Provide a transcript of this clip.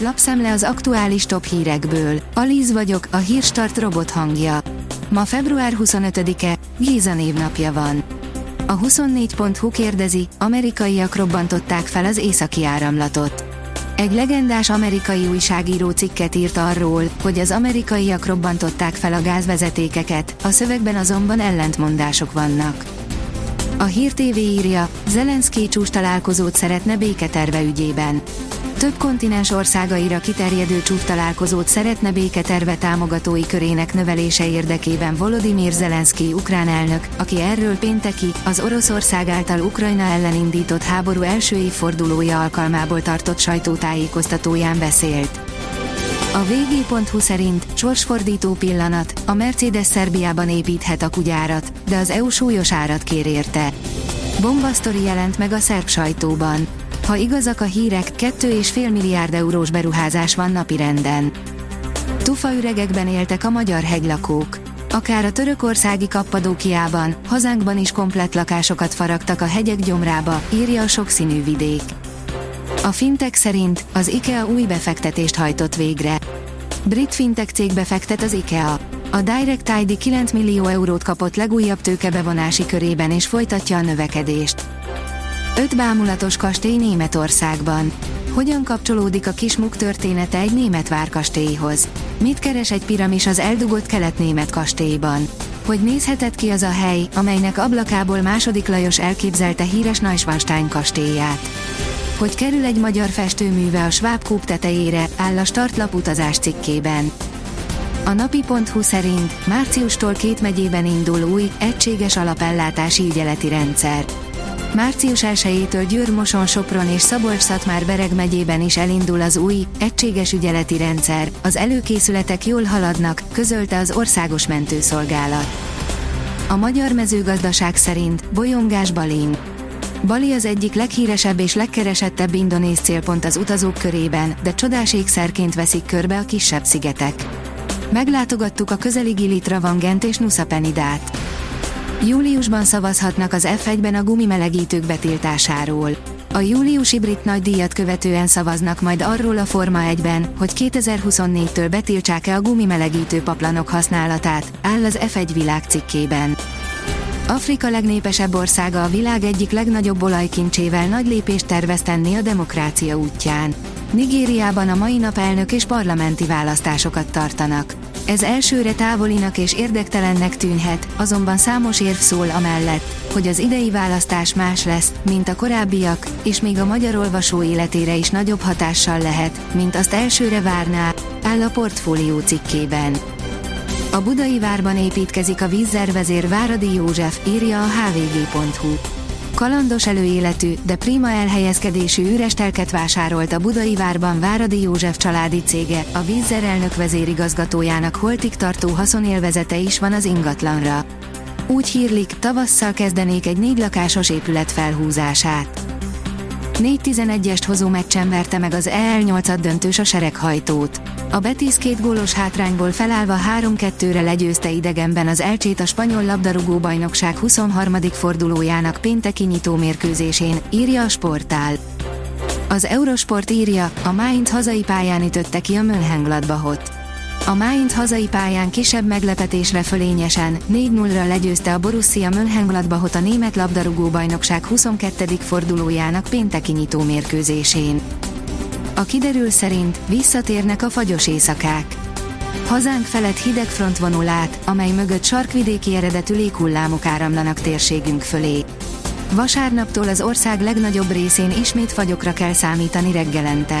Lapszemle az aktuális top hírekből. Alíz vagyok, a hírstart robot hangja. Ma február 25-e, Géza névnapja van. A 24.hu kérdezi, amerikaiak robbantották fel az északi áramlatot. Egy legendás amerikai újságíró cikket írt arról, hogy az amerikaiak robbantották fel a gázvezetékeket, a szövegben azonban ellentmondások vannak. A Hír TV írja, Zelenszky csúcs találkozót szeretne béketerve ügyében. Több kontinens országaira kiterjedő csúcs találkozót szeretne béketerve támogatói körének növelése érdekében Volodymyr Zelenszky ukrán elnök, aki erről pénteki, az Oroszország által Ukrajna ellen indított háború első évfordulója alkalmából tartott sajtótájékoztatóján beszélt. A vg.hu szerint sorsfordító pillanat, a Mercedes Szerbiában építhet a kugyárat, de az EU súlyos árat kér érte. Bombasztori jelent meg a szerb sajtóban. Ha igazak a hírek, 2,5 milliárd eurós beruházás van napirenden. Tufaüregekben éltek a magyar hegylakók. Akár a törökországi Kappadókiában, hazánkban is komplett lakásokat faragtak a hegyek gyomrába, írja a sokszínű vidék. A fintek szerint az IKEA új befektetést hajtott végre. Brit fintech cég befektet az IKEA. A Direct ID 9 millió eurót kapott legújabb tőkebevonási körében és folytatja a növekedést. Öt bámulatos kastély Németországban. Hogyan kapcsolódik a kismuk története egy német várkastélyhoz? Mit keres egy piramis az eldugott kelet-német kastélyban? Hogy nézhetett ki az a hely, amelynek ablakából második Lajos elképzelte híres Neuschwanstein kastélyát? Hogy kerül egy magyar festőműve a Schwab kúp tetejére, áll a startlap utazás cikkében. A napi.hu szerint márciustól két megyében indul új, egységes alapellátási ügyeleti rendszer. Március 1-től Győr, Moson, Sopron és Szabolcs-Szatmár Bereg megyében is elindul az új, egységes ügyeleti rendszer, az előkészületek jól haladnak, közölte az Országos Mentőszolgálat. A magyar mezőgazdaság szerint bolyongás Balin. Bali az egyik leghíresebb és legkeresettebb indonéz célpont az utazók körében, de csodás ékszerként veszik körbe a kisebb szigetek. Meglátogattuk a közeli Gili Travangent és Nusa Penidát. Júliusban szavazhatnak az F1-ben a gumimelegítők betiltásáról. A júliusi brit nagydíjat követően szavaznak majd arról a Forma 1-ben, hogy 2024-től betiltsák-e a gumimelegítő paplanok használatát, áll az F1 világ cikkében. Afrika legnépesebb országa a világ egyik legnagyobb olajkincsével nagy lépést tervez tenni a demokrácia útján. Nigériában a mai nap elnök és parlamenti választásokat tartanak. Ez elsőre távolinak és érdektelennek tűnhet, azonban számos érv szól amellett, hogy az idei választás más lesz, mint a korábbiak, és még a magyar olvasó életére is nagyobb hatással lehet, mint azt elsőre várná, áll a portfólió cikkében. A budai várban építkezik a vízzervezér Váradi József, írja a hvg.hu. Kalandos előéletű, de prima elhelyezkedésű üres telket vásárolt a Budai Várban Váradi József családi cége, a vízzer elnök vezérigazgatójának holtig tartó haszonélvezete is van az ingatlanra. Úgy hírlik, tavasszal kezdenék egy négy lakásos épület felhúzását. 4-11-est hozó meccsen verte meg az EL8-at döntős a sereghajtót. A Betis két gólos hátrányból felállva 3-2-re legyőzte idegenben az Elcsét a spanyol labdarúgó bajnokság 23. fordulójának pénteki nyitó mérkőzésén, írja a sportál. Az Eurosport írja, a Mainz hazai pályán ütötte ki a Mönchengladbachot. A Mainz hazai pályán kisebb meglepetésre fölényesen 4-0-ra legyőzte a Borussia Mönchengladbachot a német labdarúgó bajnokság 22. fordulójának pénteki nyitó mérkőzésén. A kiderül szerint visszatérnek a fagyos éjszakák. Hazánk felett hideg front vonul át, amely mögött sarkvidéki eredetű léghullámok áramlanak térségünk fölé. Vasárnaptól az ország legnagyobb részén ismét fagyokra kell számítani reggelente.